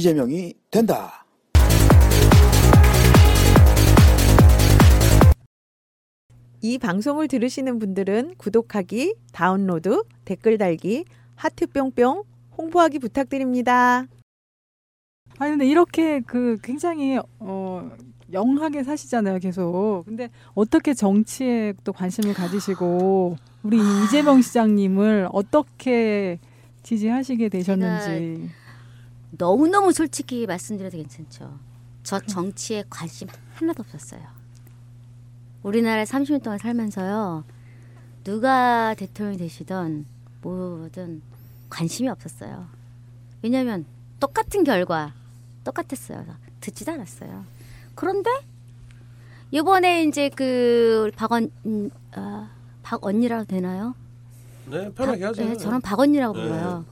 이재명이 된다. 이 방송을 들으시는 분들은 구독하기, 다운로드, 댓글 달기, 하트 뿅뿅, 홍보하기 부탁드립니다. 아니 근데 이렇게 그 굉장히 어 영하게 사시잖아요, 계속. 근데 어떻게 정치에 또 관심을 가지시고 우리 이재명 시장님을 어떻게 지지하시게 되셨는지. 너무너무 솔직히 말씀드려도 괜찮죠. 저 정치에 관심 하나도 없었어요. 우리나라에 30년 동안 살면서요. 누가 대통령이 되시던 뭐든 관심이 없었어요. 왜냐하면 똑같은 결과 똑같았어요. 듣지도 않았어요. 그런데 이번에 이제 그 박언 음, 아, 박언니라고 되나요? 네, 편하게 하죠. 네, 저는 박언니라고 네. 불러요.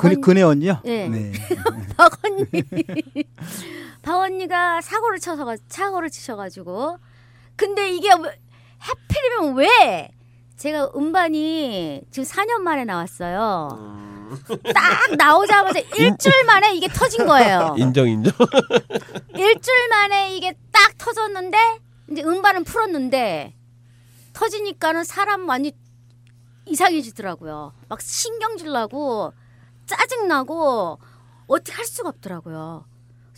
그네, 그네 언니요? 네. 네. 박언니. 박언니가 사고를 쳐서 사고를 치셔가지고 근데 이게 왜- 하필이면 왜 제가 음반이 지금 4년 만에 나왔어요. 음. 딱 나오자마자 일주일 만에 이게 터진 거예요. 인정 인정. 일주일 만에 이게 딱 터졌는데 이제 음반은 풀었는데 터지니까는 사람 많이 이상해지더라고요. 막 신경질 나고 짜증 나고 어떻게 할 수가 없더라고요.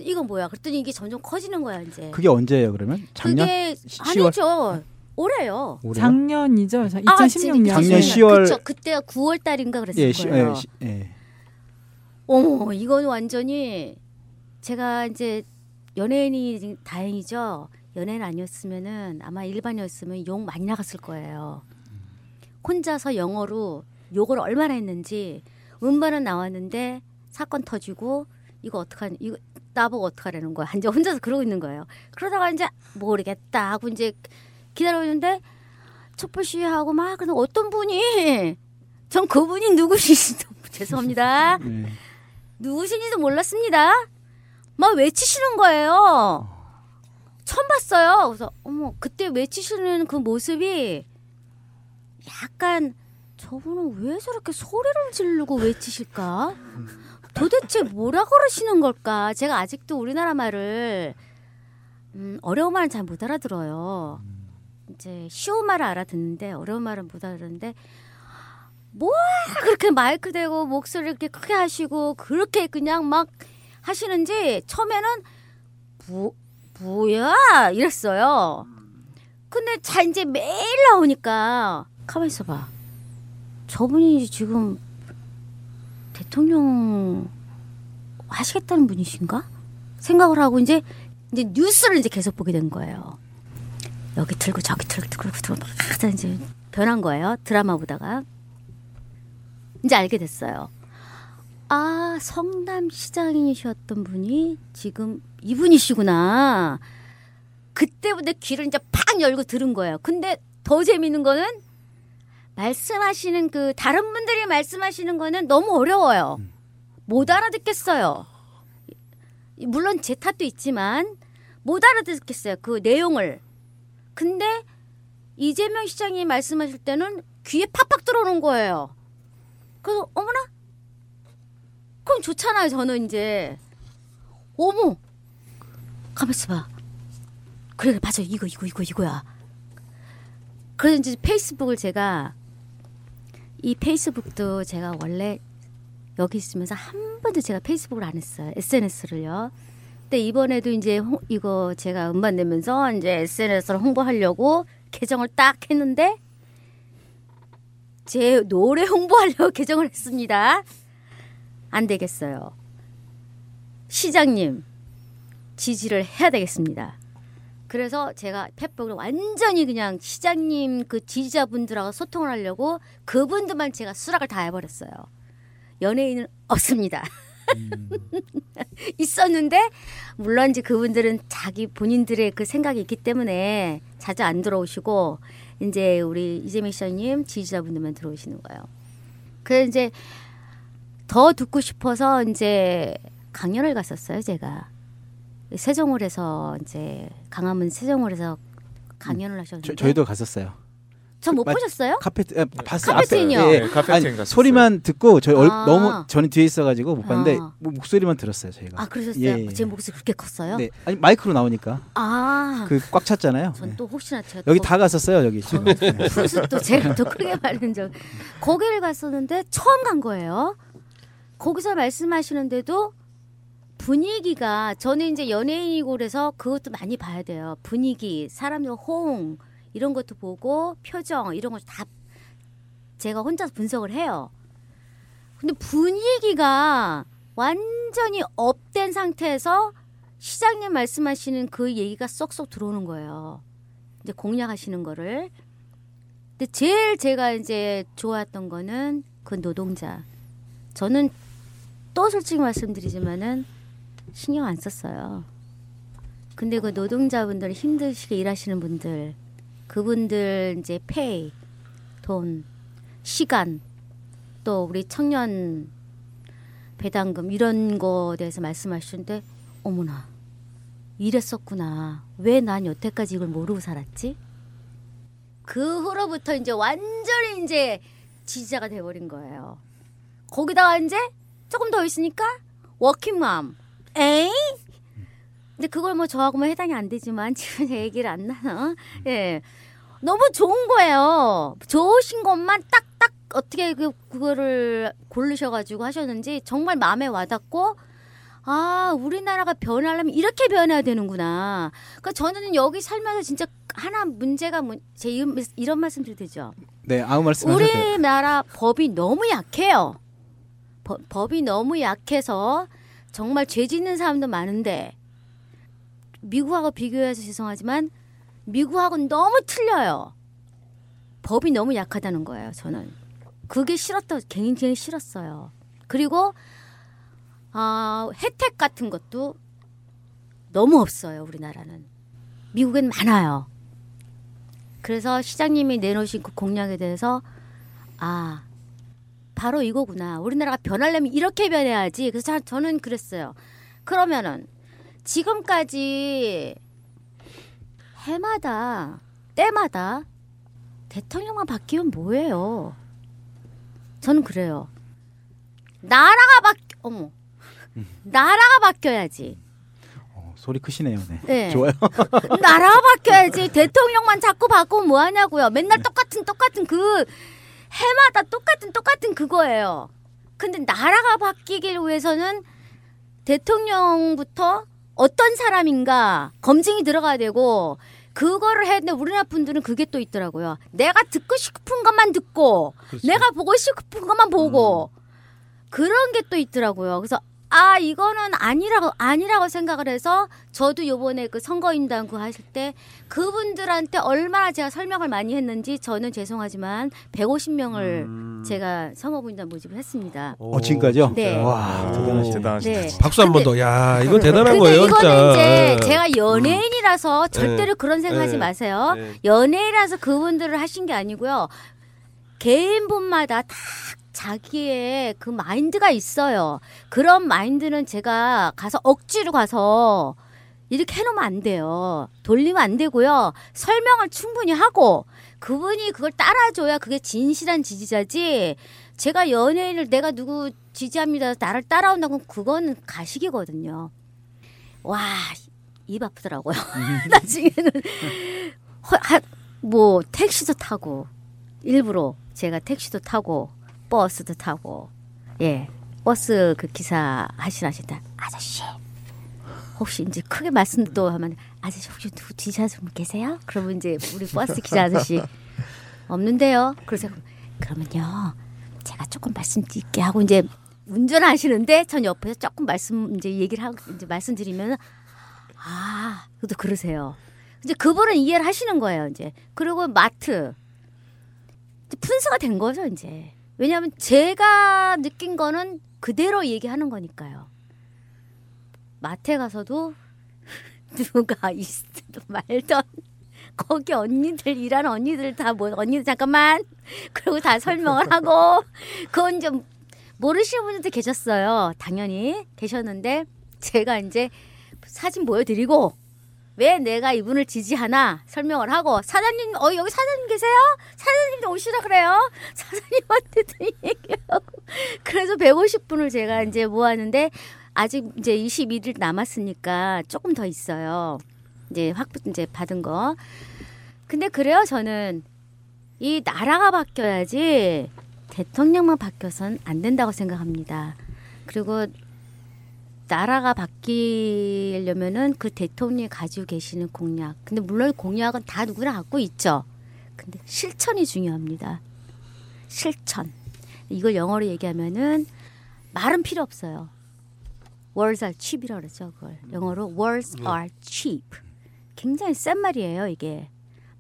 이건 뭐야? 그랬더니 이게 점점 커지는 거야 이제. 그게 언제예요, 그러면? 작년? 그게 시- 아니죠. 올해요. 올해요? 작년이죠. 자- 아, 2016년. 작년 10월 그쵸. 그때가 9월 달인가 그랬을 예, 시, 거예요. 예, 시, 예. 어머, 이건 완전히 제가 이제 연예인이 다행이죠. 연예인 아니었으면은 아마 일반이었으면 욕 많이 나갔을 거예요. 혼자서 영어로 욕을 얼마나 했는지 음반은 나왔는데 사건 터지고 이거 어떡하니 이거 나보고 어떡하라는 거야. 이제 혼자서 그러고 있는 거예요. 그러다가 이제 모르겠다 하고 이제 기다리고 있는데 촛불 시위하고 막 근데 어떤 분이 전 그분이 누구신지도 죄송합니다. 예. 누구신지도 몰랐습니다. 막 외치시는 거예요. 처음 봤어요. 그래서 어머 그때 외치시는 그 모습이 약간 저분은 왜 저렇게 소리를 지르고 외치실까? 도대체 뭐라 그러시는 걸까? 제가 아직도 우리나라 말을 음, 어려운 말은 잘 못 알아들어요. 이제 쉬운 말을 알아듣는데 어려운 말은 못 알아듣는데 뭐 그렇게 마이크 대고 목소리 이렇게 크게 하시고 그렇게 그냥 막 하시는지 처음에는 뭐 뭐야 이랬어요. 근데 자 이제 매일 나오니까 가만 있어봐. 저분이 지금 대통령 하시겠다는 분이신가? 생각을 하고 이제 이제 뉴스를 이제 계속 보게 된 거예요. 여기 틀고 저기 틀고 틀고 틀고 막 이제 변한 거예요. 드라마 보다가 이제 알게 됐어요. 아 성남시장이셨던 분이 지금 이분이시구나. 그때부터 귀를 이제 팍 열고 들은 거예요. 근데 더 재밌는 거는 말씀하시는 그 다른 분들이 말씀하시는 거는 너무 어려워요. 못 알아듣겠어요. 물론 제 탓도 있지만 못 알아듣겠어요. 그 내용을. 근데 이재명 시장이 말씀하실 때는 귀에 팍팍 들어오는 거예요. 그래서 어머나 그럼 좋잖아요. 저는 이제 어머 가만 있어봐. 그래 맞아 이거 이거 이거 이거야. 그래서 이제 페이스북을 제가 이 페이스북도 제가 원래 여기 있으면서 한 번도 제가 페이스북을 안 했어요. SNS를요. 근데 이번에도 이제 홍- 이거 제가 음반 내면서 이제 SNS를 홍보하려고 계정을 딱 했는데 제 노래 홍보하려고 계정을 했습니다. 안 되겠어요. 시장님 지지를 해야 되겠습니다. 그래서 제가 페북을 완전히 그냥 시장님 그 지지자분들하고 소통을 하려고 그분들만 제가 수락을 다 해버렸어요. 연예인은 없습니다. 있었는데 물론 이제 그분들은 자기 본인들의 그 생각이 있기 때문에 자주 안 들어오시고 이제 우리 이재명 시장님 지지자분들만 들어오시는 거예요. 그래서 이제 더 듣고 싶어서 이제 강연을 갔었어요, 제가. 세종을에서 이제 강화문 세종을에서 강연을 하셨는데 저, 저희도 갔었어요. 저못 맞- 보셨어요? 카페트 아, 봤어요. 카페트인이요? 앞에. 예, 예. 네, 카페트 아니, 갔었어요. 소리만 듣고 저희 얼- 아. 너무 저는 뒤에 있어가지고 못 봤는데 아. 뭐 목소리만 들었어요 저희가. 아 그러셨어요? 예, 예. 제 목소리 그렇게 컸어요? 네, 아니 마이크로 나오니까 아, 그 꽉 찼잖아요. 전 네. 또 혹시나 제가 여기 또 다 갔었어요 여기 지금. 푼수 또 제가 더 크게 말하는 적 거기를 갔었는데 처음 간 거예요. 거기서 말씀하시는데도 분위기가 저는 이제 연예인이고 그래서 그것도 많이 봐야 돼요. 분위기, 사람들 호응 이런 것도 보고 표정 이런 걸다 제가 혼자서 분석을 해요. 근데 분위기가 완전히 업된 상태에서 시장님 말씀하시는 그 얘기가 쏙쏙 들어오는 거예요. 이제 공략하시는 거를. 근데 제일 제가 이제 좋았던 거는 그 노동자. 저는 또 솔직히 말씀드리지만은 신경 안 썼어요. 근데 그 노동자분들 힘드시게 일하시는 분들 그분들 이제 페이, 돈, 시간 또 우리 청년 배당금 이런 거에 대해서 말씀하시는데 어머나 이랬었구나. 왜 난 여태까지 이걸 모르고 살았지? 그 후로부터 이제 완전히 이제 지지자가 돼버린 거예요. 거기다가 이제 조금 더 있으니까 워킹맘. 에이? 근데 그걸 뭐 저하고만 해당이 안 되지만 지금 제 얘기를 안 나나? 예. 너무 좋은 거예요. 좋으신 것만 딱딱 어떻게 그 그거를 고르셔가지고 하셨는지 정말 마음에 와닿고 아 우리나라가 변하려면 이렇게 변해야 되는구나. 그러니까 저는 여기 살면서 진짜 하나 문제가 뭐, 제 이런, 이런 말씀 드려도 되죠. 네 아무 돼요. 우리나라 법이 너무 약해요. 법, 법이 너무 약해서 정말 죄 짓는 사람도 많은데 미국하고 비교해서 죄송하지만 미국하고는 너무 틀려요. 법이 너무 약하다는 거예요. 저는 그게 싫었다 굉장히 싫었어요. 그리고 아 혜택 같은 것도 너무 없어요. 우리나라는 미국엔 많아요. 그래서 시장님이 내놓으신 그 공약에 대해서 아 바로 이거구나. 우리나라가 변하려면 이렇게 변해야지. 그래서 자- 저는 그랬어요. 그러면은 지금까지 해마다 때마다 대통령만 바뀌면 뭐예요? 저는 그래요. 나라가 바뀌 어머 나라가 바뀌어야지. 어, 소리 크시네요. 네. 네. 좋아요. 나라가 바뀌어야지. 대통령만 자꾸 바꾸면 뭐 하냐고요. 맨날 똑같은 똑같은 그 해마다 똑같은 똑같은 그거예요. 근데 나라가 바뀌기 위해서는 대통령부터 어떤 사람인가 검증이 들어가야 되고 그거를 했는데 우리나라 분들은 그게 또 있더라고요. 내가 듣고 싶은 것만 듣고 그렇지. 내가 보고 싶은 것만 보고 그런 게 또 있더라고요. 그래서 아 이거는 아니라고 아니라고 생각을 해서 저도 요번에 그 선거인단 그 하실 때 그분들한테 얼마나 제가 설명을 많이 했는지 저는 죄송하지만 150명을 음. 제가 선거인단 모집을 했습니다. 어 지금까지요? 네. 와 대단하시네. 대단하시다. 네. 박수 한 번 더. 야, 이건 대단한 근데 거예요, 이거는 진짜. 이제 예. 제가 연예인이라서 절대로 그런 생각하지 네. 마세요. 네. 연예인이라서 그분들을 하신 게 아니고요. 개인분마다 다 자기의 그 마인드가 있어요. 그런 마인드는 제가 가서 억지로 가서 이렇게 해놓으면 안 돼요. 돌리면 안 되고요. 설명을 충분히 하고 그분이 그걸 따라줘야 그게 진실한 지지자지. 제가 연예인을 내가 누구 지지합니다. 나를 따라온다고 그거는 가식이거든요. 와, 입 아프더라고요. 나중에는 뭐 택시도 타고 일부러 제가 택시도 타고 버스도 타고 예 버스 그 기사 하시라시다 아저씨 혹시 이제 크게 말씀 또 하면 아저씨 혹시 누구 지지자분 계세요? 그러면 이제 우리 버스 기사 아저씨 없는데요. 그래서 그러면요 제가 조금 말씀드릴게 하고 이제 운전하시는데 전 옆에서 조금 말씀 이제 얘기를 하고 이제 말씀드리면 아 그래도 그러세요. 이제 그분은 이해를 하시는 거예요. 이제 그리고 마트 이제 분수가 된 거죠. 이제 왜냐하면 제가 느낀 거는 그대로 얘기하는 거니까요. 마트에 가서도 누가 있든 말던 거기 언니들 일하는 언니들 다 뭐 언니들 잠깐만 그리고 다 설명을 하고 그건 좀 모르시는 분들도 계셨어요. 당연히 계셨는데 제가 이제 사진 보여드리고 왜 내가 이분을 지지하나 설명을 하고 사장님 어 여기 사장님 계세요? 사장님도 오시라 그래요. 사장님한테도 얘기하고 그래서 150분을 제가 이제 모았는데 아직 이제 21일 남았으니까 조금 더 있어요. 이제 확 이제 받은 거. 근데 그래요 저는 이 나라가 바뀌어야지 대통령만 바뀌어선 안 된다고 생각합니다. 그리고 나라가 바뀌려면은 그 대통령이 가지고 계시는 공약. 근데 물론 공약은 다 누구나 갖고 있죠. 근데 실천이 중요합니다. 실천. 이걸 영어로 얘기하면은 말은 필요 없어요. Words are cheap이라고 그러죠. 그걸 영어로 words are cheap. 굉장히 센 말이에요. 이게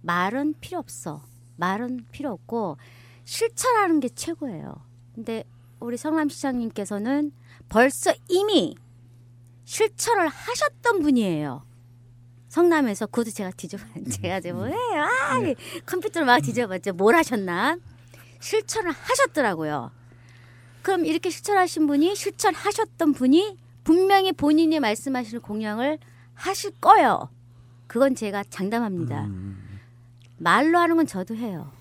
말은 필요 없어. 말은 필요 없고 실천하는 게 최고예요. 근데 우리 성남 시장님께서는 벌써 이미 실천을 하셨던 분이에요. 성남에서 그것도 제가 뒤져봐 제가 뭐 해요. 아, 컴퓨터를 막 뒤져봤죠. 뭘 하셨나? 실천을 하셨더라고요. 그럼 이렇게 실천하신 분이 실천하셨던 분이 분명히 본인이 말씀하시는 공약을 하실 거예요. 그건 제가 장담합니다. 말로 하는 건 저도 해요.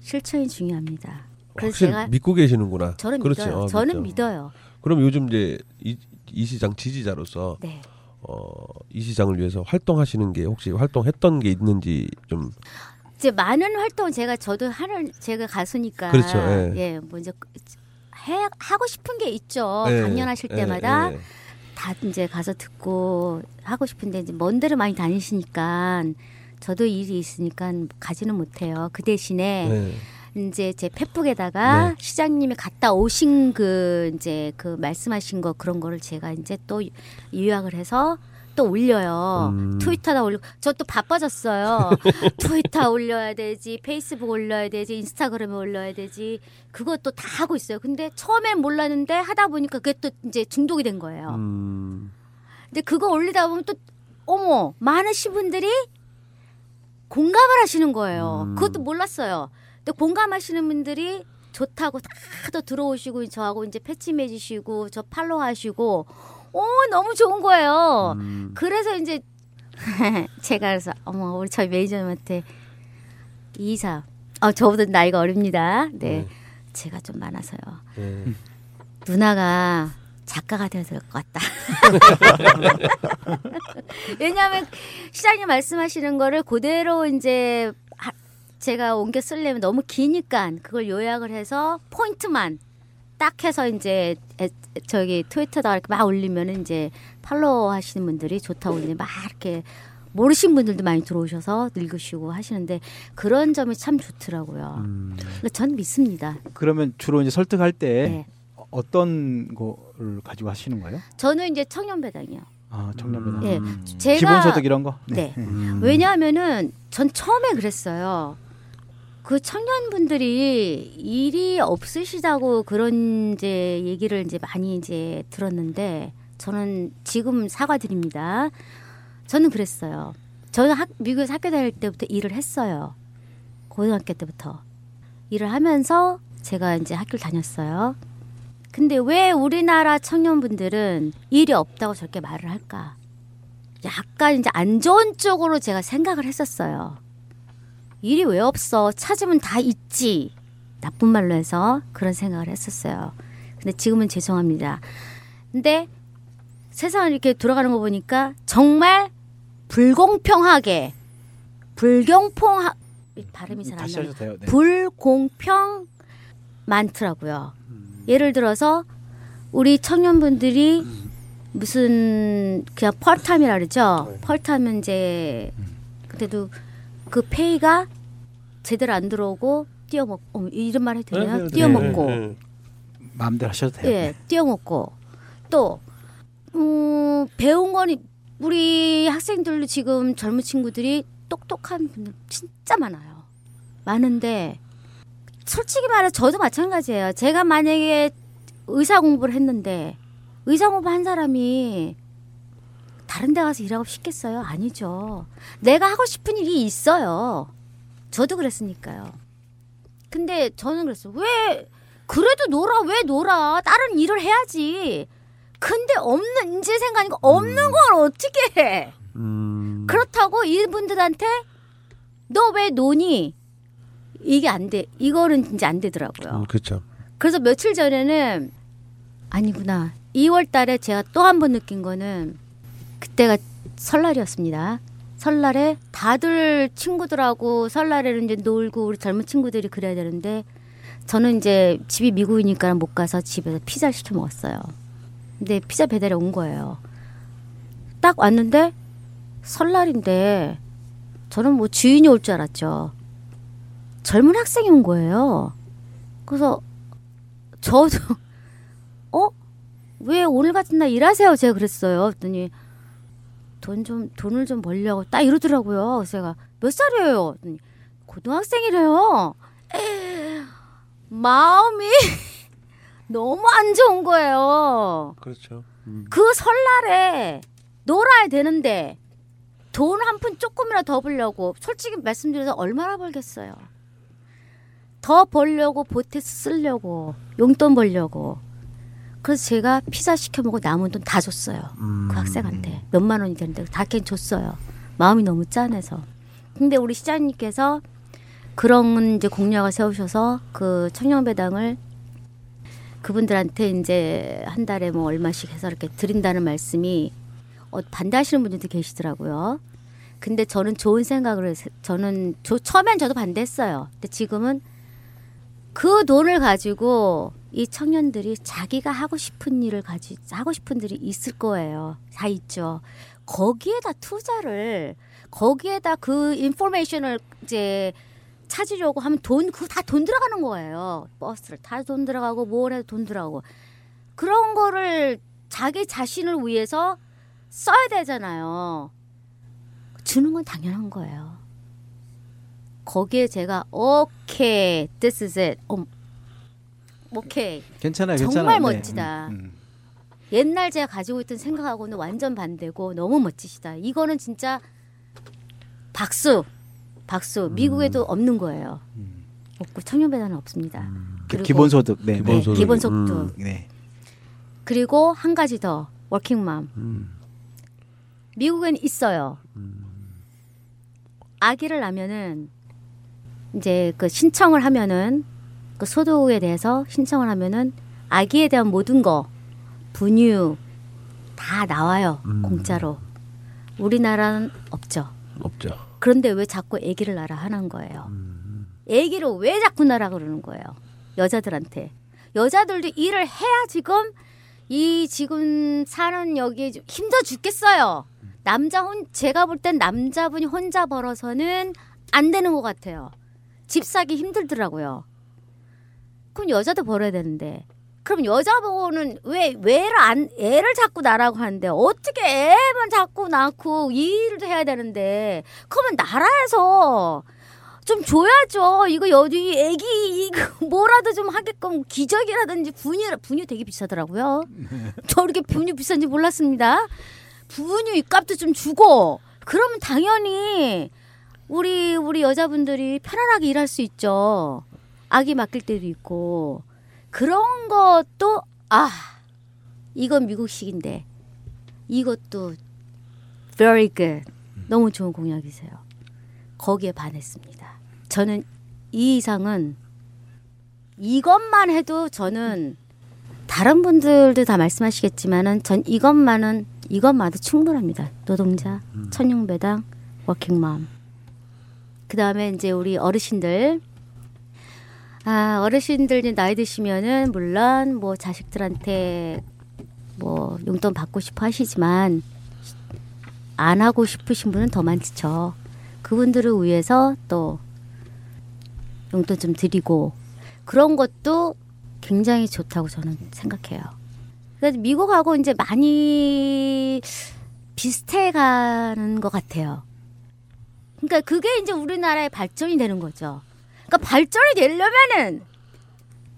실천이 중요합니다. 그래서 제가 믿고 계시는구나. 저는 그렇죠. 믿어요. 어, 저는 믿죠. 믿어요. 그럼 요즘 이제 이, 이 시장 지지자로서 네. 어, 이 시장을 위해서 활동하시는 게 혹시 활동했던 게 있는지 좀 이제 많은 활동 제가 저도 하는 제가 가수니까 그렇죠, 예. 예, 뭐 이제 해 하고 싶은 게 있죠. 예, 강연하실 예, 때마다 예. 다 이제 가서 듣고 하고 싶은데 이제 먼 데를 많이 다니시니까 저도 일이 있으니까 가지는 못해요. 그 대신에 예. 이제 제 페북에다가 네. 시장님이 갔다 오신 그 이제 그 말씀하신 거 그런 거를 제가 이제 또 요약을 해서 또 올려요. 음. 트위터다 올리고 저 또 바빠졌어요. 트위터 올려야 되지, 페이스북 올려야 되지, 인스타그램에 올려야 되지. 그것도 다 하고 있어요. 근데 처음엔 몰랐는데 하다 보니까 그게 또 이제 중독이 된 거예요. 음. 근데 그거 올리다 보면 또 어머 많으신 분들이 공감을 하시는 거예요. 음. 그것도 몰랐어요. 근데 공감하시는 분들이 좋다고 다들 들어오시고 저하고 이제 패치 맺으시고 저 팔로우 하시고 오 너무 좋은 거예요. 음. 그래서 이제 제가 그래서 어머 우리 저희 매니저님한테 이사 어 저보다 나이가 어립니다. 네. 네. 제가 좀 많아서요. 예. 누나가 작가가 되어야 될 것 같다. 왜냐하면 시장님 말씀하시는 거를 그대로 이제 하- 제가 옮겨 쓰려면 너무 기니까 그걸 요약을 해서 포인트만 딱 해서 이제 에- 저기 트위터다 이렇게 막 올리면 이제 팔로우 하시는 분들이 좋다고 이제 막 이렇게 모르신 분들도 많이 들어오셔서 읽으시고 하시는데 그런 점이 참 좋더라고요. 음. 그러니까 전 믿습니다. 그러면 주로 이제 설득할 때 네. 어떤 거를 가지고 하시는 거예요? 저는 이제 청년 배당이요. 아, 청년 배당. 예, 음. 제가- 기본소득 이런 거? 네. 음. 왜냐하면은 전 처음에 그랬어요. 그 청년분들이 일이 없으시다고 그런 이제 얘기를 이제 많이 이제 들었는데 저는 지금 사과드립니다. 저는 그랬어요. 저는 학, 미국에서 학교 다닐 때부터 일을 했어요. 고등학교 때부터 일을 하면서 제가 이제 학교를 다녔어요. 근데 왜 우리나라 청년분들은 일이 없다고 저렇게 말을 할까? 약간 이제 안 좋은 쪽으로 제가 생각을 했었어요. 일이 왜 없어? 찾으면 다 있지. 나쁜 말로 해서 그런 생각을 했었어요. 근데 지금은 죄송합니다. 근데 세상을 이렇게 돌아가는 거 보니까 정말 불공평하게 불경평하 발음이 잘 안 나요. 네. 불공평 많더라고요. 예를 들어서 우리 청년분들이 무슨 그냥 펄타임이라 그러죠. 펄타임은 이제 그래도 그 페이가 제대로 안 들어오고 뛰어먹 어, 이런 말 해도 되나요? 네, 네, 뛰어먹고 네, 네. 마음대로 하셔도 돼요. 예, 뛰어먹고 또 음, 배운 거니 우리 학생들도 지금 젊은 친구들이 똑똑한 분들 진짜 많아요. 많은데 솔직히 말해 저도 마찬가지예요. 제가 만약에 의사 공부를 했는데 의사 공부 한 사람이 다른 데 가서 일하고 싶겠어요? 아니죠. 내가 하고 싶은 일이 있어요. 저도 그랬으니까요. 근데 저는 그랬어요. 왜 그래도 놀아 왜 놀아 다른 일을 해야지 근데 없는 이제 생각하니까 없는 걸 어떻게 해 음. 그렇다고 이분들한테 너 왜 노니? 이게 안 돼. 이거는 진짜 안 되더라고요. 음, 그렇죠. 그래서 며칠 전에는 아니구나. 2월 달에 제가 또 한 번 느낀 거는 그때가 설날이었습니다. 설날에 다들 친구들하고 설날에는 이제 놀고 우리 젊은 친구들이 그래야 되는데 저는 이제 집이 미국이니까 못 가서 집에서 피자를 시켜 먹었어요. 근데 피자 배달이 온 거예요. 딱 왔는데 설날인데 저는 뭐 주인이 올 줄 알았죠. 젊은 학생이 온 거예요. 그래서 저도 어? 왜 오늘 같은 날 일하세요? 제가 그랬어요. 그랬더니 돈 좀 돈을 좀 벌려고 딱 이러더라고요. 제가 몇 살이에요? 고등학생이래요. 에이, 마음이 너무 안 좋은 거예요. 그렇죠. 음. 그 설날에 놀아야 되는데 돈 한 푼 조금이라도 더 벌려고 솔직히 말씀드려서 얼마나 벌겠어요. 더 벌려고 보태 쓰려고 용돈 벌려고 그래서 제가 피자 시켜 먹고 남은 돈 다 줬어요. 음. 그 학생한테 몇만 원이 되는데 다 그냥 줬어요. 마음이 너무 짠해서. 근데 우리 시장님께서 그런 이제 공약을 세우셔서 그 청년배당을 그분들한테 이제 한 달에 뭐 얼마씩 해서 이렇게 드린다는 말씀이 어, 반대하시는 분들도 계시더라고요. 근데 저는 좋은 생각을 해서 저는 저, 처음엔 저도 반대했어요. 근데 지금은 그 돈을 가지고 이 청년들이 자기가 하고 싶은 일을 가지 하고 싶은 일이 있을 거예요. 다 있죠. 거기에다 투자를 거기에다 그 인포메이션을 이제 찾으려고 하면 돈 그거 다돈 들어가는 거예요. 버스를 타 돈 들어가고 뭘 해도 돈 들어가고 그런 거를 자기 자신을 위해서 써야 되잖아요. 주는 건 당연한 거예요. 거기에 제가 오케이, this is it. 어, 오케이. 괜찮아요, 정말 괜찮아요. 네. 멋지다. 음, 음. 옛날 제가 가지고 있던 생각하고는 완전 반대고 너무 멋지시다. 이거는 진짜 박수, 박수. 미국에도 없는 거예요. 음. 없고 청년배당은 없습니다. 그 그리고- 기본소득, 네, 네. 기본소득. 기본소득. 음. 네. 그리고 한 가지 더 워킹맘. 음. 미국엔 있어요. 아기를 낳으면은 이제 그 신청을 하면은 그 소득에 대해서 신청을 하면은 아기에 대한 모든 거 분유 다 나와요 음. 공짜로. 우리나라는 없죠. 없죠. 그런데 왜 자꾸 아기를 낳으라 하는 거예요. 아기를 왜 자꾸 낳으라 그러는 거예요. 여자들한테. 여자들도 일을 해야 지금 이 지금 사는 여기 좀 힘들어 죽겠어요. 남자 혼 제가 볼 땐 남자분이 혼자 벌어서는 안 되는 것 같아요. 집 사기 힘들더라고요. 그럼 여자도 벌어야 되는데. 그럼 여자분은 왜 왜를 안 애를 자꾸 낳으라고 하는데 어떻게 애만 자꾸 낳고 이 일도 해야 되는데 그러면 나라에서 좀 줘야죠. 이거 여기 애기 이거 뭐라도 좀 하게끔 기저귀라든지 분유 분유 되게 비싸더라고요. 저 이렇게 분유 비싼지 몰랐습니다. 분유 값도 좀 주고 그러면 당연히 우리 우리 여자분들이 편안하게 일할 수 있죠. 아기 맡길 때도 있고 그런 것도 아 이건 미국식인데 이것도 very good 너무 좋은 공약이세요. 거기에 반했습니다. 저는 이 이상은 이것만 해도 저는 다른 분들도 다 말씀하시겠지만은 전 이것만은 이것만도 충분합니다. 노동자, 천용배당, 워킹맘. 그 다음에 이제 우리 어르신들. 아, 어르신들 이제 나이 드시면은 물론 뭐 자식들한테 뭐 용돈 받고 싶어 하시지만 안 하고 싶으신 분은 더 많죠. 그분들을 위해서 또 용돈 좀 드리고 그런 것도 굉장히 좋다고 저는 생각해요. 그래서 미국하고 이제 많이 비슷해 가는 것 같아요. 그러니까 그게 이제 우리나라의 발전이 되는 거죠. 그러니까 발전이 되려면은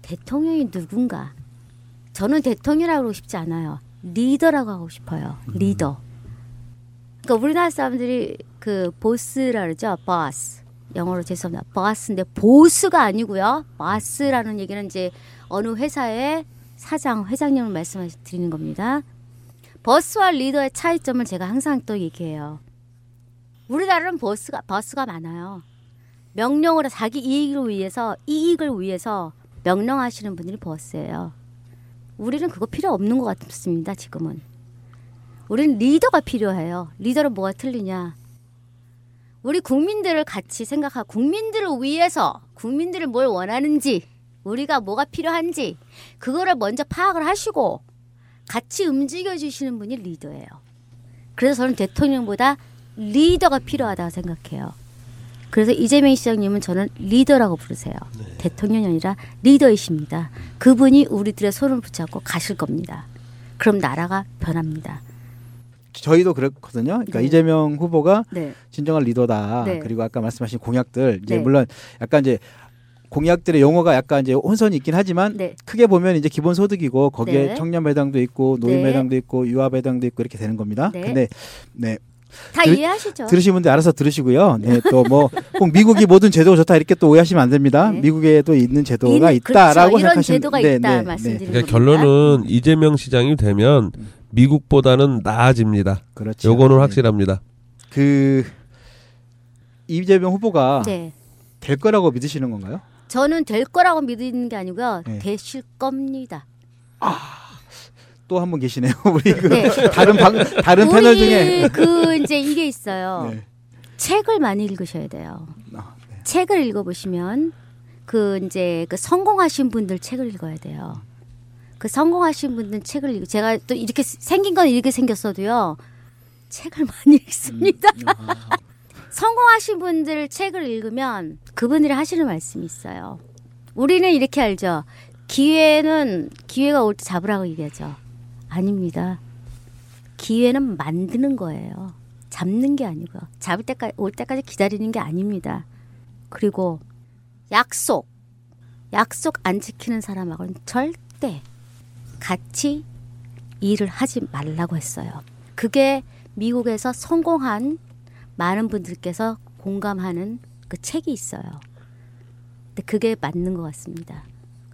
대통령이 누군가. 저는 대통령이라고 하고 싶지 않아요. 리더라고 하고 싶어요. 리더. 그러니까 우리나라 사람들이 그 보스라 그러죠. boss. 영어로 죄송합니다. boss인데 보스가 아니고요. boss라는 얘기는 이제 어느 회사의 사장, 회장님을 말씀드리는 겁니다. 버스와 리더의 차이점을 제가 항상 또 얘기해요. 우리나라는 버스가 버스가 많아요. 명령을 자기 이익을 위해서 이익을 위해서 명령하시는 분들이 버스예요. 우리는 그거 필요 없는 것 같습니다. 지금은 우리는 리더가 필요해요. 리더는 뭐가 틀리냐? 우리 국민들을 같이 생각하고 국민들을 위해서 국민들이 뭘 원하는지 우리가 뭐가 필요한지 그거를 먼저 파악을 하시고 같이 움직여 주시는 분이 리더예요. 그래서 저는 대통령보다 리더가 필요하다고 생각해요. 그래서 이재명 시장님은 저는 리더라고 부르세요. 대통령이 아니라 리더이십니다. 그분이 우리들의 손을 붙잡고 가실 겁니다. 그럼 나라가 변합니다. 저희도 그렇거든요. 그러니까 네. 이재명 후보가 네. 진정한 리더다. 네. 그리고 아까 말씀하신 공약들 이제 네. 물론 약간 이제 공약들의 용어가 약간 이제 혼선이 있긴 하지만 네. 크게 보면 이제 기본 소득이고 거기에 네. 청년 배당도 있고 노인 네. 배당도 있고 유아 배당도 있고 이렇게 되는 겁니다. 네. 근데 네 다 들- 이해하시죠? 들으신 분들 알아서 들으시고요. 네, 또 뭐 꼭 미국이 모든 제도가 좋다 이렇게 또 오해하시면 안 됩니다. 네. 미국에도 있는 제도가 있는- 있다라고 그렇죠. 생각하시면 제도가 네, 있다 네, 네. 말씀드리는 그러니까. 결론은 이재명 시장이 되면 미국보다는 나아집니다. 그렇죠. 요거는 네. 확실합니다. 그 이재명 후보가 네. 될 거라고 믿으시는 건가요? 저는 될 거라고 믿는 게 아니고요. 네. 되실 겁니다. 또 한 분 계시네요. 우리 그 네. 다른 방 다른 패널 중에 그 이제 이게 있어요. 네. 책을 많이 읽으셔야 돼요. 아, 네. 책을 읽어보시면 그 이제 그 성공하신 분들 책을 읽어야 돼요. 그 성공하신 분들 책을 읽 제가 또 이렇게 생긴 건 이렇게 생겼어도요. 책을 많이 읽습니다. 성공하신 분들 책을 읽으면 그분들이 하시는 말씀이 있어요. 우리는 이렇게 알죠. 기회는 기회가 올 때 잡으라고 얘기하죠. 아닙니다. 기회는 만드는 거예요. 잡는 게 아니고 잡을 때까지 올 때까지 기다리는 게 아닙니다. 그리고 약속 약속 안 지키는 사람하고는 절대 같이 일을 하지 말라고 했어요. 그게 미국에서 성공한 많은 분들께서 공감하는 그 책이 있어요. 근데 그게 맞는 것 같습니다.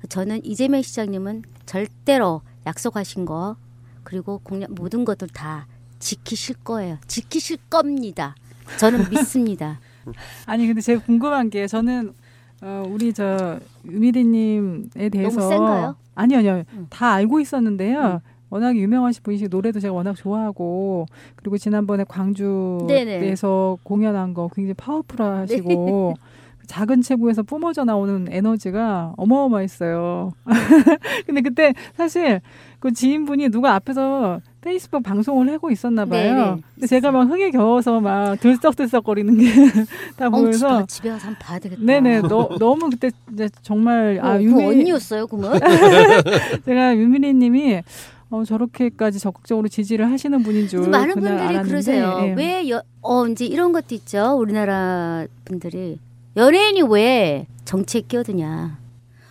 저는 이재명 시장님은 절대로 약속하신 거 그리고 공약 모든 것들 다 지키실 거예요. 지키실 겁니다. 저는 믿습니다. 아니 근데 제가 궁금한 게 저는 어, 우리 저 유미리님에 대해서 너무 센가요? 아니요 아니요 응. 다 알고 있었는데요. 응. 워낙 유명하신 분이시고 노래도 제가 워낙 좋아하고 그리고 지난번에 광주에서 공연한 거 굉장히 파워풀하시고 네. 작은 체구에서 뿜어져 나오는 에너지가 어마어마했어요. 근데 그때 사실 그 지인분이 누가 앞에서 페이스북 방송을 하고 있었나 봐요. 네네, 근데 제가 막 흥에 겨워서 막 들썩들썩거리는 게 다 어, 보여서 집에, 가서 한번 봐야 되겠다. 네네 너, 너무 그때 이제 정말 어, 아그 유미 언니였어요, 그러면? 제가 유미리님이 어, 저렇게까지 적극적으로 지지를 하시는 분인 줄 많은 분들이 알았는데, 그러세요. 예. 왜 여, 어, 이제 이런 것도 있죠. 우리나라 분들이 연예인이 왜 정치에 끼어드냐?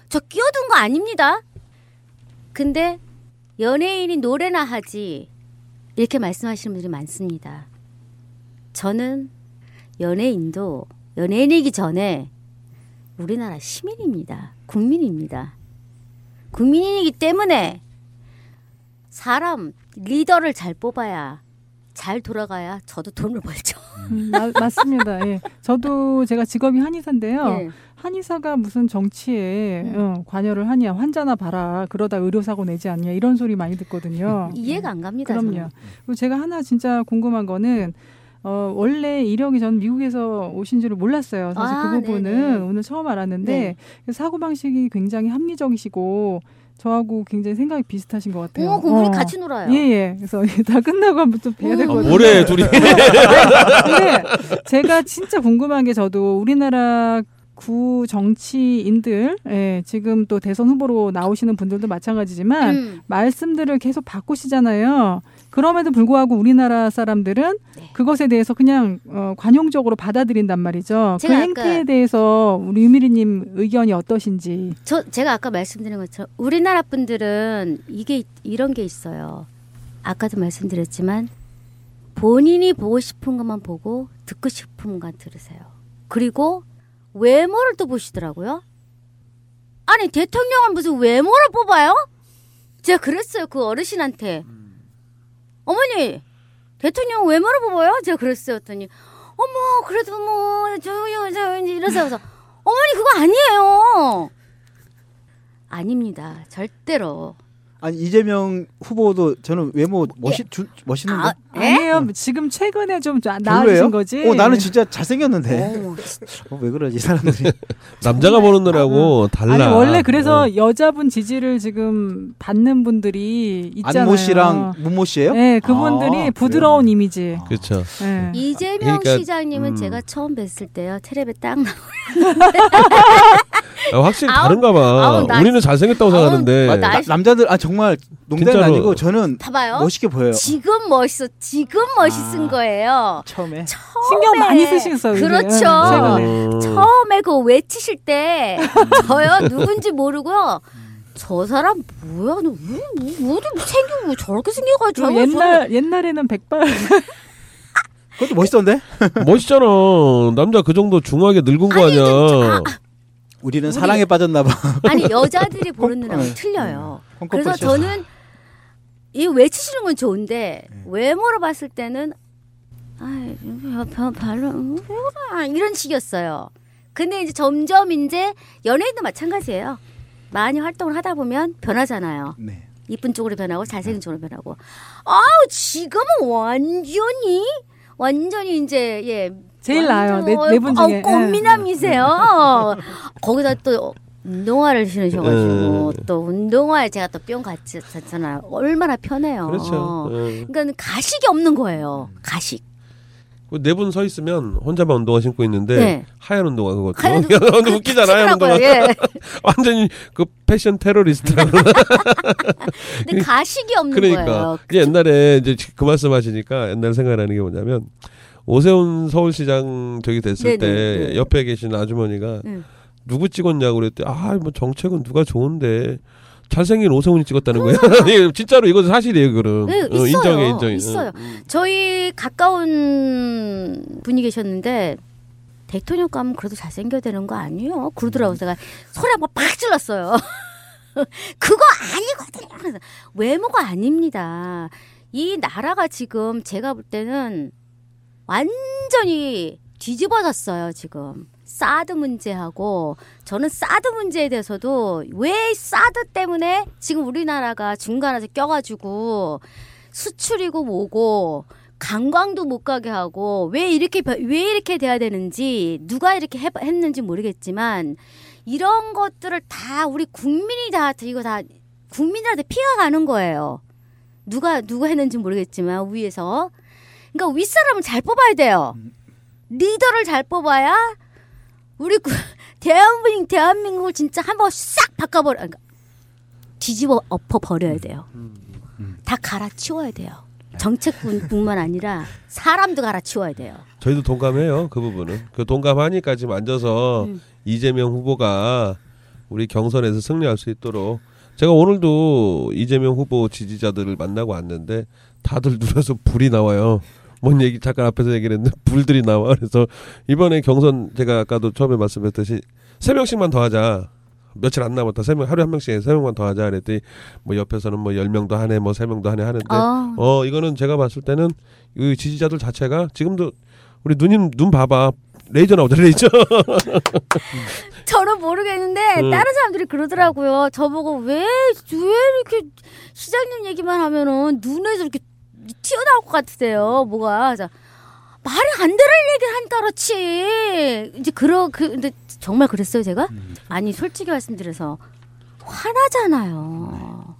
저 끼어든 거 아닙니다. 근데 연예인이 노래나 하지 이렇게 말씀하시는 분들이 많습니다. 저는 연예인도 연예인이기 전에 우리나라 시민입니다. 국민입니다. 국민이기 때문에 사람 리더를 잘 뽑아야 잘 돌아가야 저도 돈을 벌죠. 음, 마- 맞습니다. 예. 저도 제가 직업이 한의사인데요. 예. 한의사가 무슨 정치에 음. 어, 관여를 하냐 환자나 봐라 그러다 의료사고 내지 않냐 이런 소리 많이 듣거든요. 이해가 안 갑니다. 그럼요. 저는. 그리고 제가 하나 진짜 궁금한 거는 어, 원래 이력이 전 미국에서 오신 줄을 몰랐어요. 사실 아, 그 부분은 네네. 오늘 처음 알았는데 네. 사고 방식이 굉장히 합리적이시고 저하고 굉장히 생각이 비슷하신 것 같아요. 어, 그럼 우리 어. 같이 놀아요. 예, 예. 그래서 다 끝나고 한번 좀 뵈야 음. 아, 되거든요. 뭐래 둘이 근데 제가 진짜 궁금한 게 저도 우리나라 구 정치인들, 예, 지금 또 대선 후보로 나오시는 분들도 마찬가지지만 음. 말씀들을 계속 바꾸시잖아요. 그럼에도 불구하고 우리나라 사람들은 네. 그것에 대해서 그냥 어, 관용적으로 받아들인단 말이죠. 그 행태에 대해서 우리 유미리님 의견이 어떠신지. 저 제가 아까 말씀드린 것처럼 우리나라 분들은 이게 이런 게 있어요. 아까도 말씀드렸지만 본인이 보고 싶은 것만 보고 듣고 싶은 것만 들으세요. 그리고 외모를 또 보시더라고요. 아니 대통령은 무슨 외모를 뽑아요? 제가 그랬어요 그 어르신한테 어머니 대통령 외모를 뽑아요? 제가 그랬어요 했더니 어머 그래도 뭐 저요 저 이러서 어머니 그거 아니에요. 아닙니다. 절대로. 아니 이재명 후보도 저는 외모 멋있 주, 멋있는데 아, 에? 아니에요. 지금 최근에 좀 나- 별로예요? 나아지신 거지. 어 나는 진짜 잘생겼는데 어, 왜 그러지 사람들이 남자가 보는 눈하고 달라. 아니 원래 그래서 어. 여자분 지지를 지금 받는 분들이 있잖아요. 안모 씨랑 문모 씨예요? 네, 그분들이 아, 부드러운 그래요? 이미지. 그렇죠. 네. 이재명 그러니까, 시장님은 음. 제가 처음 뵀을 때요 테레비 딱 나. 아, 확실히 아우, 다른가 봐. 아우, 나- 우리는 잘생겼다고 아우, 생각하는데. 아, 나- 나- 남자들 아 정말 농담이 진짜로. 아니고 저는 봐봐요. 멋있게 보여요. 지금 멋있어. 지금 멋있은 아. 거예요. 처음에 처음에 신경 많이 쓰셨어요. 그렇죠. 어. 처음에 그 외치실 때 저요 누군지 모르고요. 저 사람 뭐야? 너 왜 뭐, 어디 뭐 저렇게 생겨가지고 옛날 옛날에는 백발 그것도 멋있던데? 멋있잖아. 남자 그 정도 중하게 늙은 거 아니, 아니야. 좀- 아, 우리는 우리- 사랑에 빠졌나 봐. 아니 여자들이 보는 눈하고 네. 틀려요. 그래서. 저는 이 외치시는 건 좋은데 네. 외모로 봤을 때는 아 별로 음, 이런 식이었어요. 근데 이제 점점 이제 연예인도 마찬가지예요. 많이 활동을 하다 보면 변하잖아요. 네. 이쁜 쪽으로 변하고 잘생긴 쪽으로 변하고. 아우 지금은 완전히 완전히 이제 예 제일 나아요. 네, 완전 네분 어, 중에. 예. 꽃미남이세요. 거기다 또 운동화를 신으셔가지고 예. 또 운동화에 제가 또 뿅 같이 잖아요 얼마나 편해요. 그렇죠. 어. 그러니까 가식이 없는 거예요. 가식. 네 분 서 있으면 혼자만 운동화 신고 있는데 네. 하얀 운동화 그것도 하얀 근데 웃기잖아 하얀 운동화. 예. 완전히 그 패션 테러리스트라고 근데 가식이 없는 그러니까 거예요. 이게 옛날에 이제 그 말씀하시니까 옛날 생각나는 게 뭐냐면 오세훈 서울시장 저기 됐을 네네, 때 네. 옆에 계신 아주머니가 응. 누구 찍었냐고 그랬더니 아 뭐 정책은 누가 좋은데 잘생긴 오세훈이 찍었다는 거예요. 진짜로 이거 사실이에요, 그럼. 네, 어. 인정해, 인정해. 있어요. 저희 가까운 분이 계셨는데 대통령 가면 그래도 잘생겨야 되는 거 아니에요? 그러더라고 제가 소리 한번 팍 질렀어요. 그거 아니거든요. 그래서 외모가 아닙니다. 이 나라가 지금 제가 볼 때는 완전히 뒤집어졌어요, 지금. 사드 문제하고 저는 사드 문제에 대해서도 왜 사드 때문에 지금 우리나라가 중간에서 껴가지고 수출이고 뭐고 관광도 못 가게 하고 왜 이렇게 벼- 왜 이렇게 돼야 되는지 누가 이렇게 해- 했는지 모르겠지만 이런 것들을 다 우리 국민이 다 이거 다 국민들한테 피가 가는 거예요. 누가 누가 했는지 모르겠지만 위에서 그러니까 윗사람을 잘 뽑아야 돼요. 리더를 잘 뽑아야 우리 그 대한민국 대한민국을 진짜 한 번 싹 바꿔버려 그러니까 뒤집어 엎어 버려야 돼요. 다 갈아치워야 돼요. 정책뿐만 아니라 사람도 갈아치워야 돼요. 저희도 동감해요, 그 부분은. 그 동감하니까 지금 앉아서 음. 이재명 후보가 우리 경선에서 승리할 수 있도록 제가 오늘도 이재명 후보 지지자들을 만나고 왔는데 다들 눈에서 불이 나와요. 뭔 얘기 잠깐 앞에서 얘기를 했는데 불들이 나와. 그래서 이번에 경선 제가 아까도 처음에 말씀했듯이 세 명씩만 더 하자. 며칠 안 남았다. 세 명 하루에 한 명씩 세 명만 더 하자 그랬더니 뭐 옆에서는 뭐 열 명도 하네, 뭐 세 명도 하네 하는데 어, 어 이거는 제가 봤을 때는 이 지지자들 자체가 지금도 우리 누님 눈 봐봐 레이저 나오죠 레이저 저는 모르겠는데 음. 다른 사람들이 그러더라고요. 저보고 왜 왜 이렇게 시장님 얘기만 하면은 눈에서 이렇게 튀어나올 것 같으세요. 뭐가 그래서 말이 안 되는 얘기를 하니까 그렇지. 이제 그러 그 근데 정말 그랬어요 제가? 아니 솔직히 말씀드려서 화나잖아요.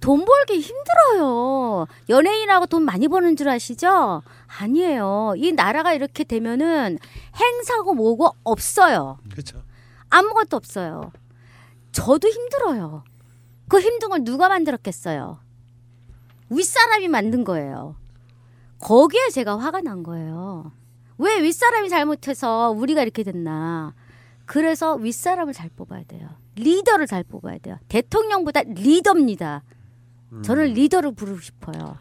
돈 벌기 힘들어요. 연예인하고 돈 많이 버는 줄 아시죠? 아니에요. 이 나라가 이렇게 되면은 행사고 뭐고 없어요. 그렇죠 아무것도 없어요. 저도 힘들어요. 그 힘든 걸 누가 만들었겠어요? 윗사람이 만든 거예요. 거기에 제가 화가 난 거예요. 왜 윗사람이 잘못해서 우리가 이렇게 됐나. 그래서 윗사람을 잘 뽑아야 돼요. 리더를 잘 뽑아야 돼요. 대통령보다 리더입니다. 저는 리더를 부르고 싶어요.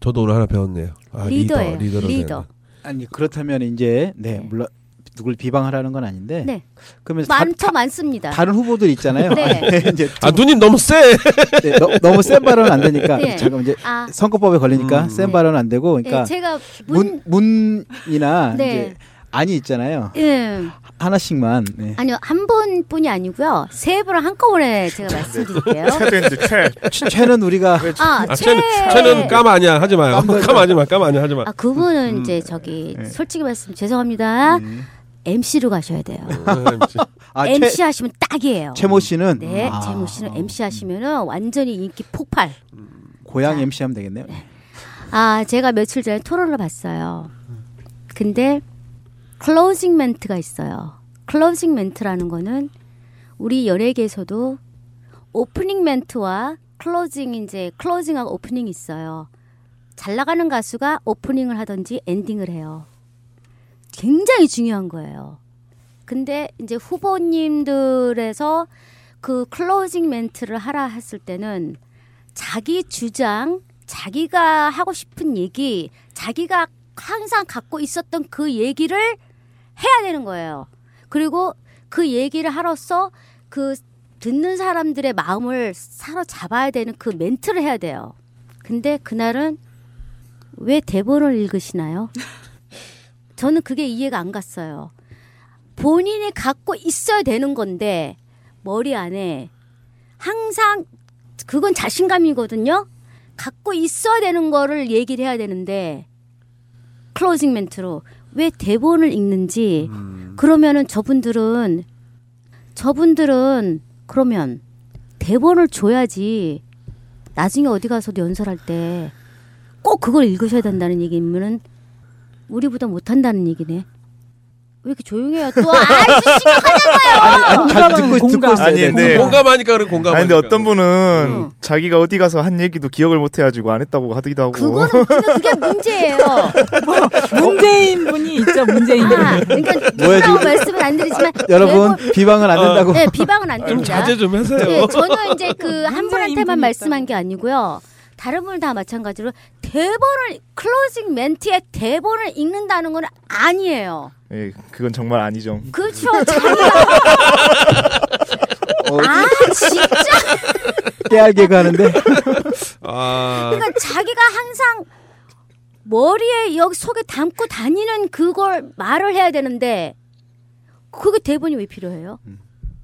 저도 오늘 하나 배웠네요 아, 리더예요. 리더. 아니 그렇다면 이제 네 네. 물론 누굴 비방하라는 건 아닌데. 네. 그러면 다, 많죠, 많습니다. 다른 후보들 있잖아요. 네. 이제 아 누님 너무 세. 네, 너, 너무 센 발언은 안 되니까 네. 잠깐 이제 아, 선거법에 걸리니까 음. 센 네. 발언은 안 되고 네, 그러니까 제가 문, 문 문이나 네. 이제 안이 있잖아요. 예. 하나씩만. 네. 아니요, 한 분뿐이 아니고요. 세 분을 한꺼번에 제가 말씀드릴게요. 최. 최- 최는 우리가 아, 아, 최. 쟤는 쟤는 까마 아니야 하지 마요. 까마 하지 마. 까마 아니야 하지 마. 아, 그분은 음. 이제 저기 네. 솔직히 말씀 죄송합니다. 음. MC로 가셔야 돼요. 아, MC 최, 하시면 딱이에요. 최모 씨는 네, 아, 최모 씨는 MC 하시면은 완전히 인기 폭발. 고양 자. MC 하면 되겠네요. 아, 제가 며칠 전에 토론을 봤어요. 근데 closing 멘트가 있어요. closing 멘트라는 거는 우리 연예계에서도 오프닝 멘트와 closing 이제 closing하고 오프닝이 있어요. 잘 나가는 가수가 오프닝을 하든지 엔딩을 해요. 굉장히 중요한 거예요. 근데 이제 후보님들에서 그 클로징 멘트를 하라 했을 때는 자기 주장, 자기가 하고 싶은 얘기, 자기가 항상 갖고 있었던 그 얘기를 해야 되는 거예요. 그리고 그 얘기를 하로써 그 듣는 사람들의 마음을 사로잡아야 되는 그 멘트를 해야 돼요. 근데 그날은 왜 대본을 읽으시나요? 저는 그게 이해가 안 갔어요. 본인이 갖고 있어야 되는 건데 머리 안에 항상 그건 자신감이거든요. 갖고 있어야 되는 거를 얘기를 해야 되는데 클로징 멘트로 왜 대본을 읽는지 그러면은 저분들은 저분들은 그러면 대본을 줘야지 나중에 어디 가서도 연설할 때 꼭 그걸 읽으셔야 된다는 얘기면은 우리보다 못한다는 얘기네. 왜 이렇게 조용해요? 또 아주 심각하잖아요. 잘 듣고, 듣고 공감. 있어야 아니, 돼. 근데- 공감하니까 그래 공감. 아니 근데 어떤 분은 응. 자기가 어디 가서 한 얘기도 기억을 못 해가지고 안 했다고 하기도 하고. 그거는 그게 문제예요. 문재인 분이 있죠, 문재인 분. 아, 그러니까 지금? 말씀은 안 드리지만 여러분 비방은 안 어. 된다고. 네, 비방은 안좀 됩니다. 자제 좀 하세요. 네, 저는 이제 그 한 분한테만 말씀한. 게 아니고요. 다른 분들 다 마찬가지로 대본을 클로징 멘트에 대본을 읽는다는 건 아니에요. 예, 그건 정말 아니죠. 그렇죠. 어, 아 진짜 깨알개그 하는데 아 그러니까 자기가 항상 머리에 여기 속에 담고 다니는 그걸 말을 해야 되는데 그게 대본이 왜 필요해요?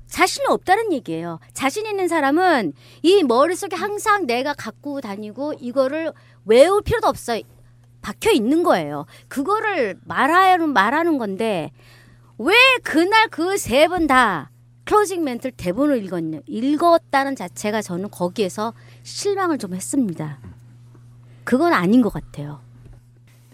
자신이 없다는 얘기예요. 자신 있는 사람은 이 머릿속에 항상 내가 갖고 다니고 이거를 외울 필요도 없어요. 박혀 있는 거예요. 그거를 말하는 말하는 건데 왜 그날 그세번다 클로징 멘트를 대본을 읽었냐 읽었다는 자체가 저는 거기에서 실망을 좀 했습니다. 그건 아닌 것 같아요.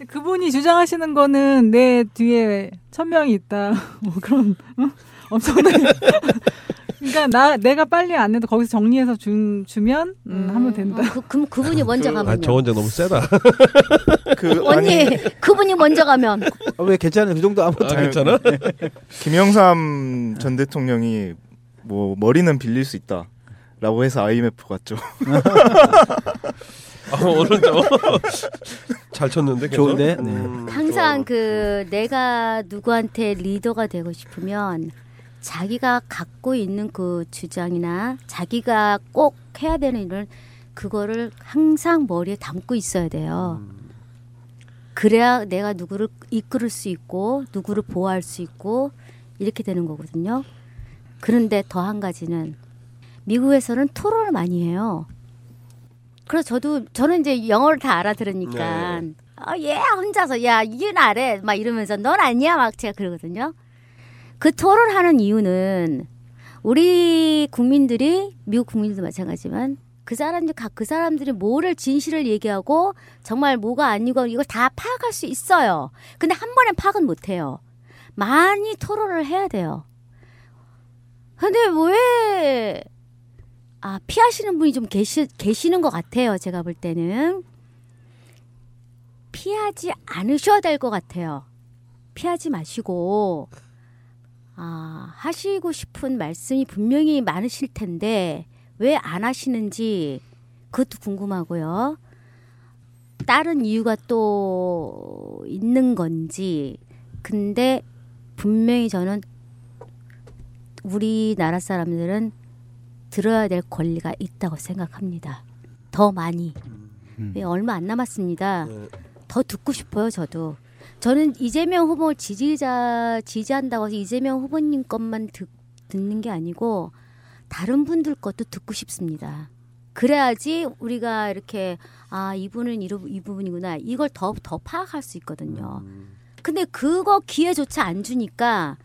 그분이 주장하시는 거는 내 뒤에 천 명이 있다. 뭐 그런 어? 엄청나게. 그러니까 나 내가 빨리 안 해도 거기서 정리해서 주, 주면 음, 하면 된다. 어, 그, 그, 그분이 먼저 아, 가면요. 저 혼자 너무 세다. 그 언니, 그분이 먼저 가면 어, 왜 괜찮아 그 정도 아무것도 아, 괜찮아? 김영삼 전 대통령이 뭐 머리는 빌릴 수 있다 라고 해서 IMF 갔죠. 아, 오늘 잘 쳤는데 계속? 좋은데? 네. 음, 항상 좋아. 그 내가 누구한테 리더가 되고 싶으면 자기가 갖고 있는 그 주장이나 자기가 꼭 해야 되는 일을 그거를 항상 머리에 담고 있어야 돼요. 그래야 내가 누구를 이끌을 수 있고 누구를 보호할 수 있고 이렇게 되는 거거든요. 그런데 더 한 가지는 미국에서는 토론을 많이 해요. 그래서 저도 저는 이제 영어를 다 알아들으니까 네. 어얘 혼자서 야 이건 아래 막 이러면서 넌 아니야 막 제가 그러거든요. 그 토론 하는 이유는 우리 국민들이 미국 국민들도 마찬가지지만 그 사람들 각 그 사람들이 뭐를 진실을 얘기하고 정말 뭐가 아니고 이걸 다 파악할 수 있어요. 근데 한 번에 파악은 못 해요. 많이 토론을 해야 돼요. 근데 왜 아, 피하시는 분이 좀 계시, 계시는 것 같아요. 제가 볼 때는. 피하지 않으셔야 될 것 같아요. 피하지 마시고, 아, 하시고 싶은 말씀이 분명히 많으실 텐데, 왜 안 하시는지, 그것도 궁금하고요. 다른 이유가 또 있는 건지, 근데 분명히 저는 우리나라 사람들은 들어야 될 권리가 있다고 생각합니다. 더 많이. 음. 네, 얼마 안 남았습니다. 네. 더 듣고 싶어요, 저도. 저는 이재명 후보를 지지자 지지한다고 해서 이재명 후보님 것만 듣, 듣는 게 아니고 다른 분들 것도 듣고 싶습니다. 그래야지 우리가 이렇게 아 이분은 이 부분이구나 이걸 더더 파악할 수 있거든요. 근데 그거 기회조차 안 주니까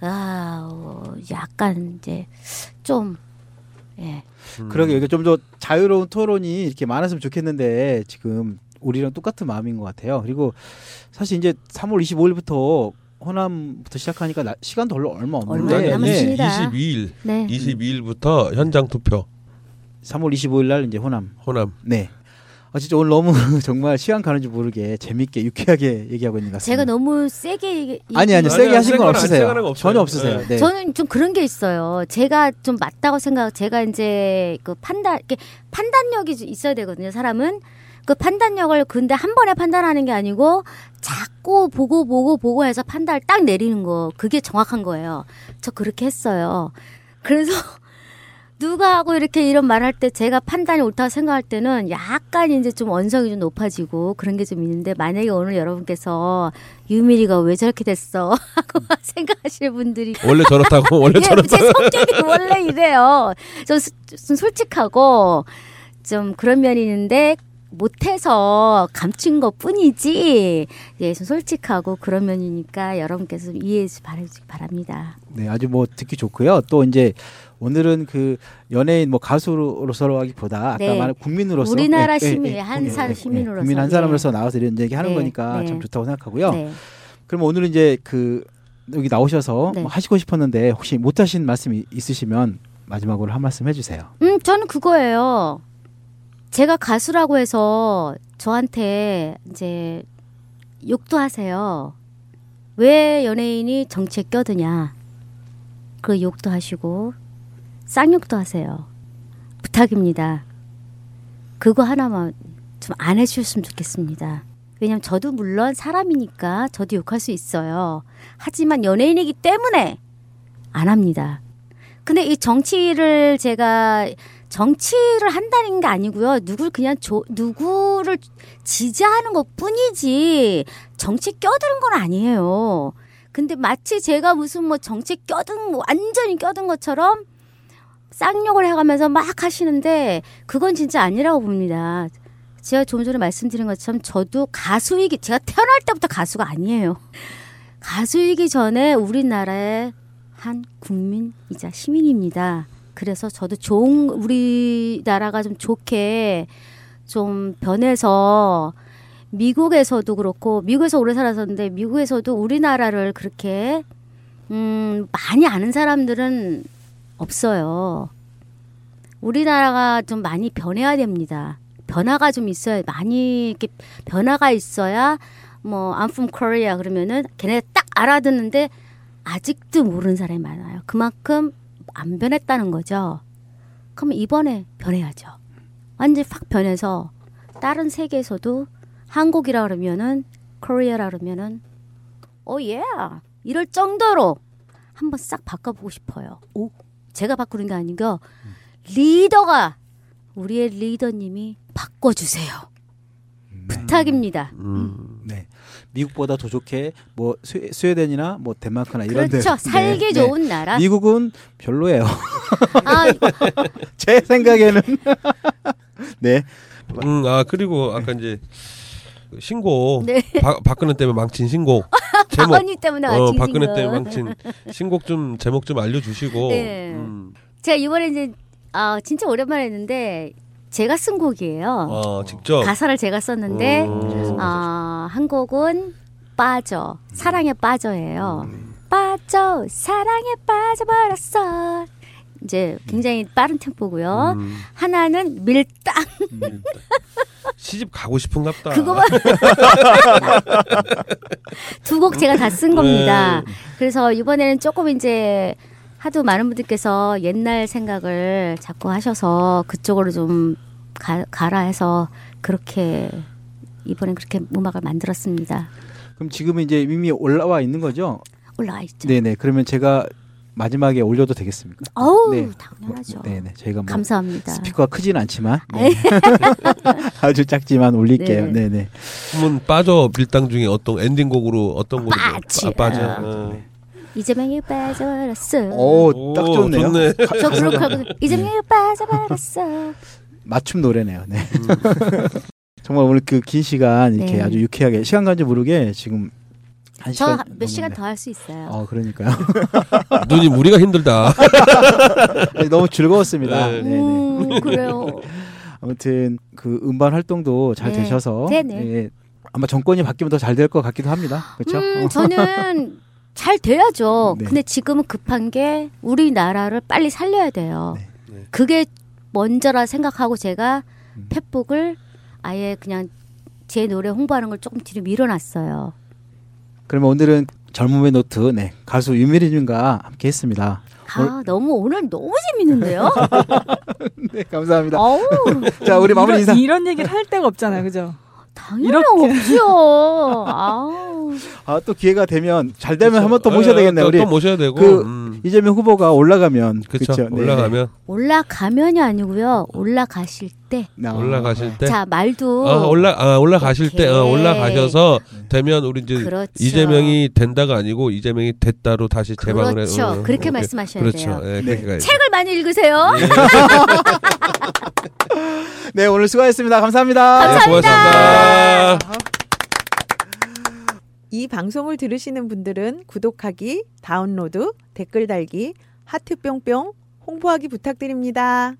아 어, 약간 이제 좀 예. 그러게 이게 좀 더 자유로운 토론이 이렇게 많았으면 좋겠는데 지금 우리랑 똑같은 마음인 것 같아요. 그리고 사실 이제 3월 25일부터 호남부터 시작하니까 나- 시간도 별로 얼마 얼마 없는데 안 남았습니다. 네. 22일, 네. 22일부터 현장 투표 3월 25일 날 이제 호남. 호남. 네. 아 진짜 오늘 너무 정말 시간 가는 줄 모르게 재밌게 유쾌하게 얘기하고 있는 것 같습니다. 제가 너무 세게 얘기- 아니 아니 세게 아니, 하신 센건건 없으세요. 없어요. 전혀 없으세요. 네. 네. 저는 좀 그런 게 있어요. 제가 좀 맞다고 생각, 제가 이제 그 판단, 판단력이 좀 있어야 되거든요. 사람은 그 판단력을 근데 한 번에 판단하는 게 아니고 자꾸 보고 보고 보고 해서 판단을 딱 내리는 거 그게 정확한 거예요. 저 그렇게 했어요. 그래서 누가 하고 이렇게 이런 말할 때 제가 판단이 옳다고 생각할 때는 약간 이제 좀 언성이 좀 높아지고 그런 게 좀 있는데 만약에 오늘 여러분께서 유미리가 왜 저렇게 됐어 하고 생각하실 분들이 원래 저렇다고 원래 예, 저렇다. 제 성격이 원래 이래요. 좀, 수- 좀 솔직하고 좀 그런 면이 있는데 못해서 감춘 것 뿐이지. 예, 좀 솔직하고 그런 면이니까 여러분께서 좀 이해해 주시 바랍니다. 네, 아주 뭐 듣기 좋고요. 또 이제 오늘은 그 연예인 뭐 가수로서라기보다 아까 네. 말한 국민으로서 우리나라 예, 예, 시민, 예, 한 예, 사- 예, 시민으로서, 국민 한 예. 사람으로서 나와서 이런 얘기 하는 네, 거니까 네. 참 좋다고 생각하고요. 네. 그럼 오늘은 이제 그 여기 나오셔서 네. 뭐 하시고 싶었는데 혹시 못 하신 말씀이 있으시면 마지막으로 한 말씀 해주세요. 음, 저는 그거예요. 제가 가수라고 해서 저한테 이제 욕도 하세요. 왜 연예인이 정치에 껴드냐. 그 욕도 하시고 쌍욕도 하세요. 부탁입니다. 그거 하나만 좀 안 해주셨으면 좋겠습니다. 왜냐면 저도 물론 사람이니까 저도 욕할 수 있어요. 하지만 연예인이기 때문에 안 합니다. 근데 이 정치를 제가 정치를 한다는 게 아니고요. 누굴 그냥 조, 누구를 지지하는 것 뿐이지 정치 껴드는 건 아니에요. 근데 마치 제가 무슨 뭐 정치 껴든 뭐 완전히 껴든 것처럼 쌍욕을 해가면서 막 하시는데 그건 진짜 아니라고 봅니다. 제가 좀 전에 말씀드린 것처럼 저도 가수이기 제가 태어날 때부터 가수가 아니에요. 가수이기 전에 우리나라의 한 국민이자 시민입니다. 그래서 저도 좋은 우리나라가 좀 좋게 좀 변해서 미국에서도 그렇고 미국에서 오래 살았었는데 미국에서도 우리나라를 그렇게 음 많이 아는 사람들은 없어요. 우리나라가 좀 많이 변해야 됩니다. 변화가 좀 있어야 많이 이렇게 변화가 있어야 뭐 I'm from Korea 그러면은 걔네 딱 알아듣는데 아직도 모르는 사람이 많아요. 그만큼 안 변했다는 거죠. 그럼 이번에 변해야죠. 완전히 확 변해서 다른 세계에서도 한국이라 그러면은 Korea라 그러면은 oh yeah 이럴 정도로 한번 싹 바꿔보고 싶어요. 오 제가 바꾸는 게 아니고 리더가 우리의 리더님이 바꿔주세요. 부탁입니다. 음. 네. 미국보다 더 좋게 뭐 스, 스웨덴이나 뭐 덴마크나 이런 데 그렇죠. 살기 네, 네. 좋은 나라. 미국은 별로예요. 아, 제 생각에는 네. 음, 아 그리고 아까 이제 신곡 네. 바, 박근혜 때문에 망친 신곡 제목 박언니 때문에 어 망친 박근혜 거. 때문에 망친 신곡 좀 제목 좀 알려주시고 네. 음. 제가 이번에 이제 아 진짜 오랜만에 했는데 제가 쓴 곡이에요. 아 직접 가사를 제가 썼는데 음. 아, 한 곡은 빠져 사랑에 빠져예요. 음. 빠져 사랑에 빠져버렸어. 이제 굉장히 빠른 템포고요. 음. 하나는 밀당 음. 시집 가고 싶은갑다. 그거만 두 곡 제가 다 쓴 겁니다. 네. 그래서 이번에는 조금 이제 하도 많은 분들께서 옛날 생각을 자꾸 하셔서 그쪽으로 좀 가, 가라 해서 그렇게 이번엔 그렇게 음악을 만들었습니다. 그럼 지금은 이제 이미 올라와 있는 거죠? 올라와 있죠. 네네. 그러면 제가 마지막에 올려도 되겠습니까? 어우 네. 당연하죠. 네네. 저희가 뭐 감사합니다. 스피커가 크지는 않지만 네. 아주 작지만 올릴게요. 네. 네. 네 한번 빠져 밀당 중에 어떤 엔딩곡으로 어떤 곡이 빠지. 아, 빠져. 아. 어. 이재명이 빠져버렸어. 오, 딱 오, 좋네요. 좋네. 저 그렇게 이재명이 빠져버렸어. 맞춤 노래네요. 네. 정말 오늘 그 긴 시간 이렇게 네. 아주 유쾌하게 시간 간지 모르게 지금 한 시간 저몇 시간 넘었네. 더할 수 있어요. 어 그러니까요. 눈이 무리가 힘들다. 아니, 너무 즐거웠습니다. 네. 네. 네 음, 그래요. 아무튼 그 음반 활동도 잘 네. 되셔서 네네. 예, 아마 정권이 바뀌면 더 잘 될 것 같기도 합니다. 그렇죠? 음, 저는 잘 돼야죠. 네. 근데 지금은 급한 게 우리나라를 빨리 살려야 돼요. 네. 네. 그게 먼저라 생각하고 제가 음. 펫북을 아예 그냥 제 노래 홍보하는 걸 조금 뒤로 밀어놨어요. 그러면 오늘은 젊음의 노트 네, 가수 유미리님과 함께했습니다. 아, 너무 오늘 너무 재밌는데요? 네 감사합니다. 자 우리 마무리 인사. 이런, 이런 얘기를 할 데가 없잖아요, 그죠? 당연히 이렇게. 없죠. 아우. 아또 기회가 되면 잘 되면 그쵸. 한번더 예, 모셔야 되겠네요. 또, 우리 또 모셔야 되고. 그 음. 이재명 후보가 올라가면 그쵸. 그쵸? 네, 올라가면 올라가면이 아니고요. 올라가실 때. 네. 아, 올라가실 때. 자, 말도. 아, 올라 아, 올라가실 때 어, 오케이. 올라가셔서 되면 우리 이제 그렇죠. 이재명이 된다가 아니고 이재명이 됐다로 다시 재방을 해. 그렇죠. 어, 그렇게 오케이. 말씀하셔야 그렇죠. 돼요. 예, 네. 가야죠. 책을 많이 읽으세요. 네 오늘 수고하셨습니다. 감사합니다. 네, 고맙습니다. 이 방송을 들으시는 분들은 구독하기, 다운로드, 댓글 달기, 하트 뿅뿅, 홍보하기 부탁드립니다.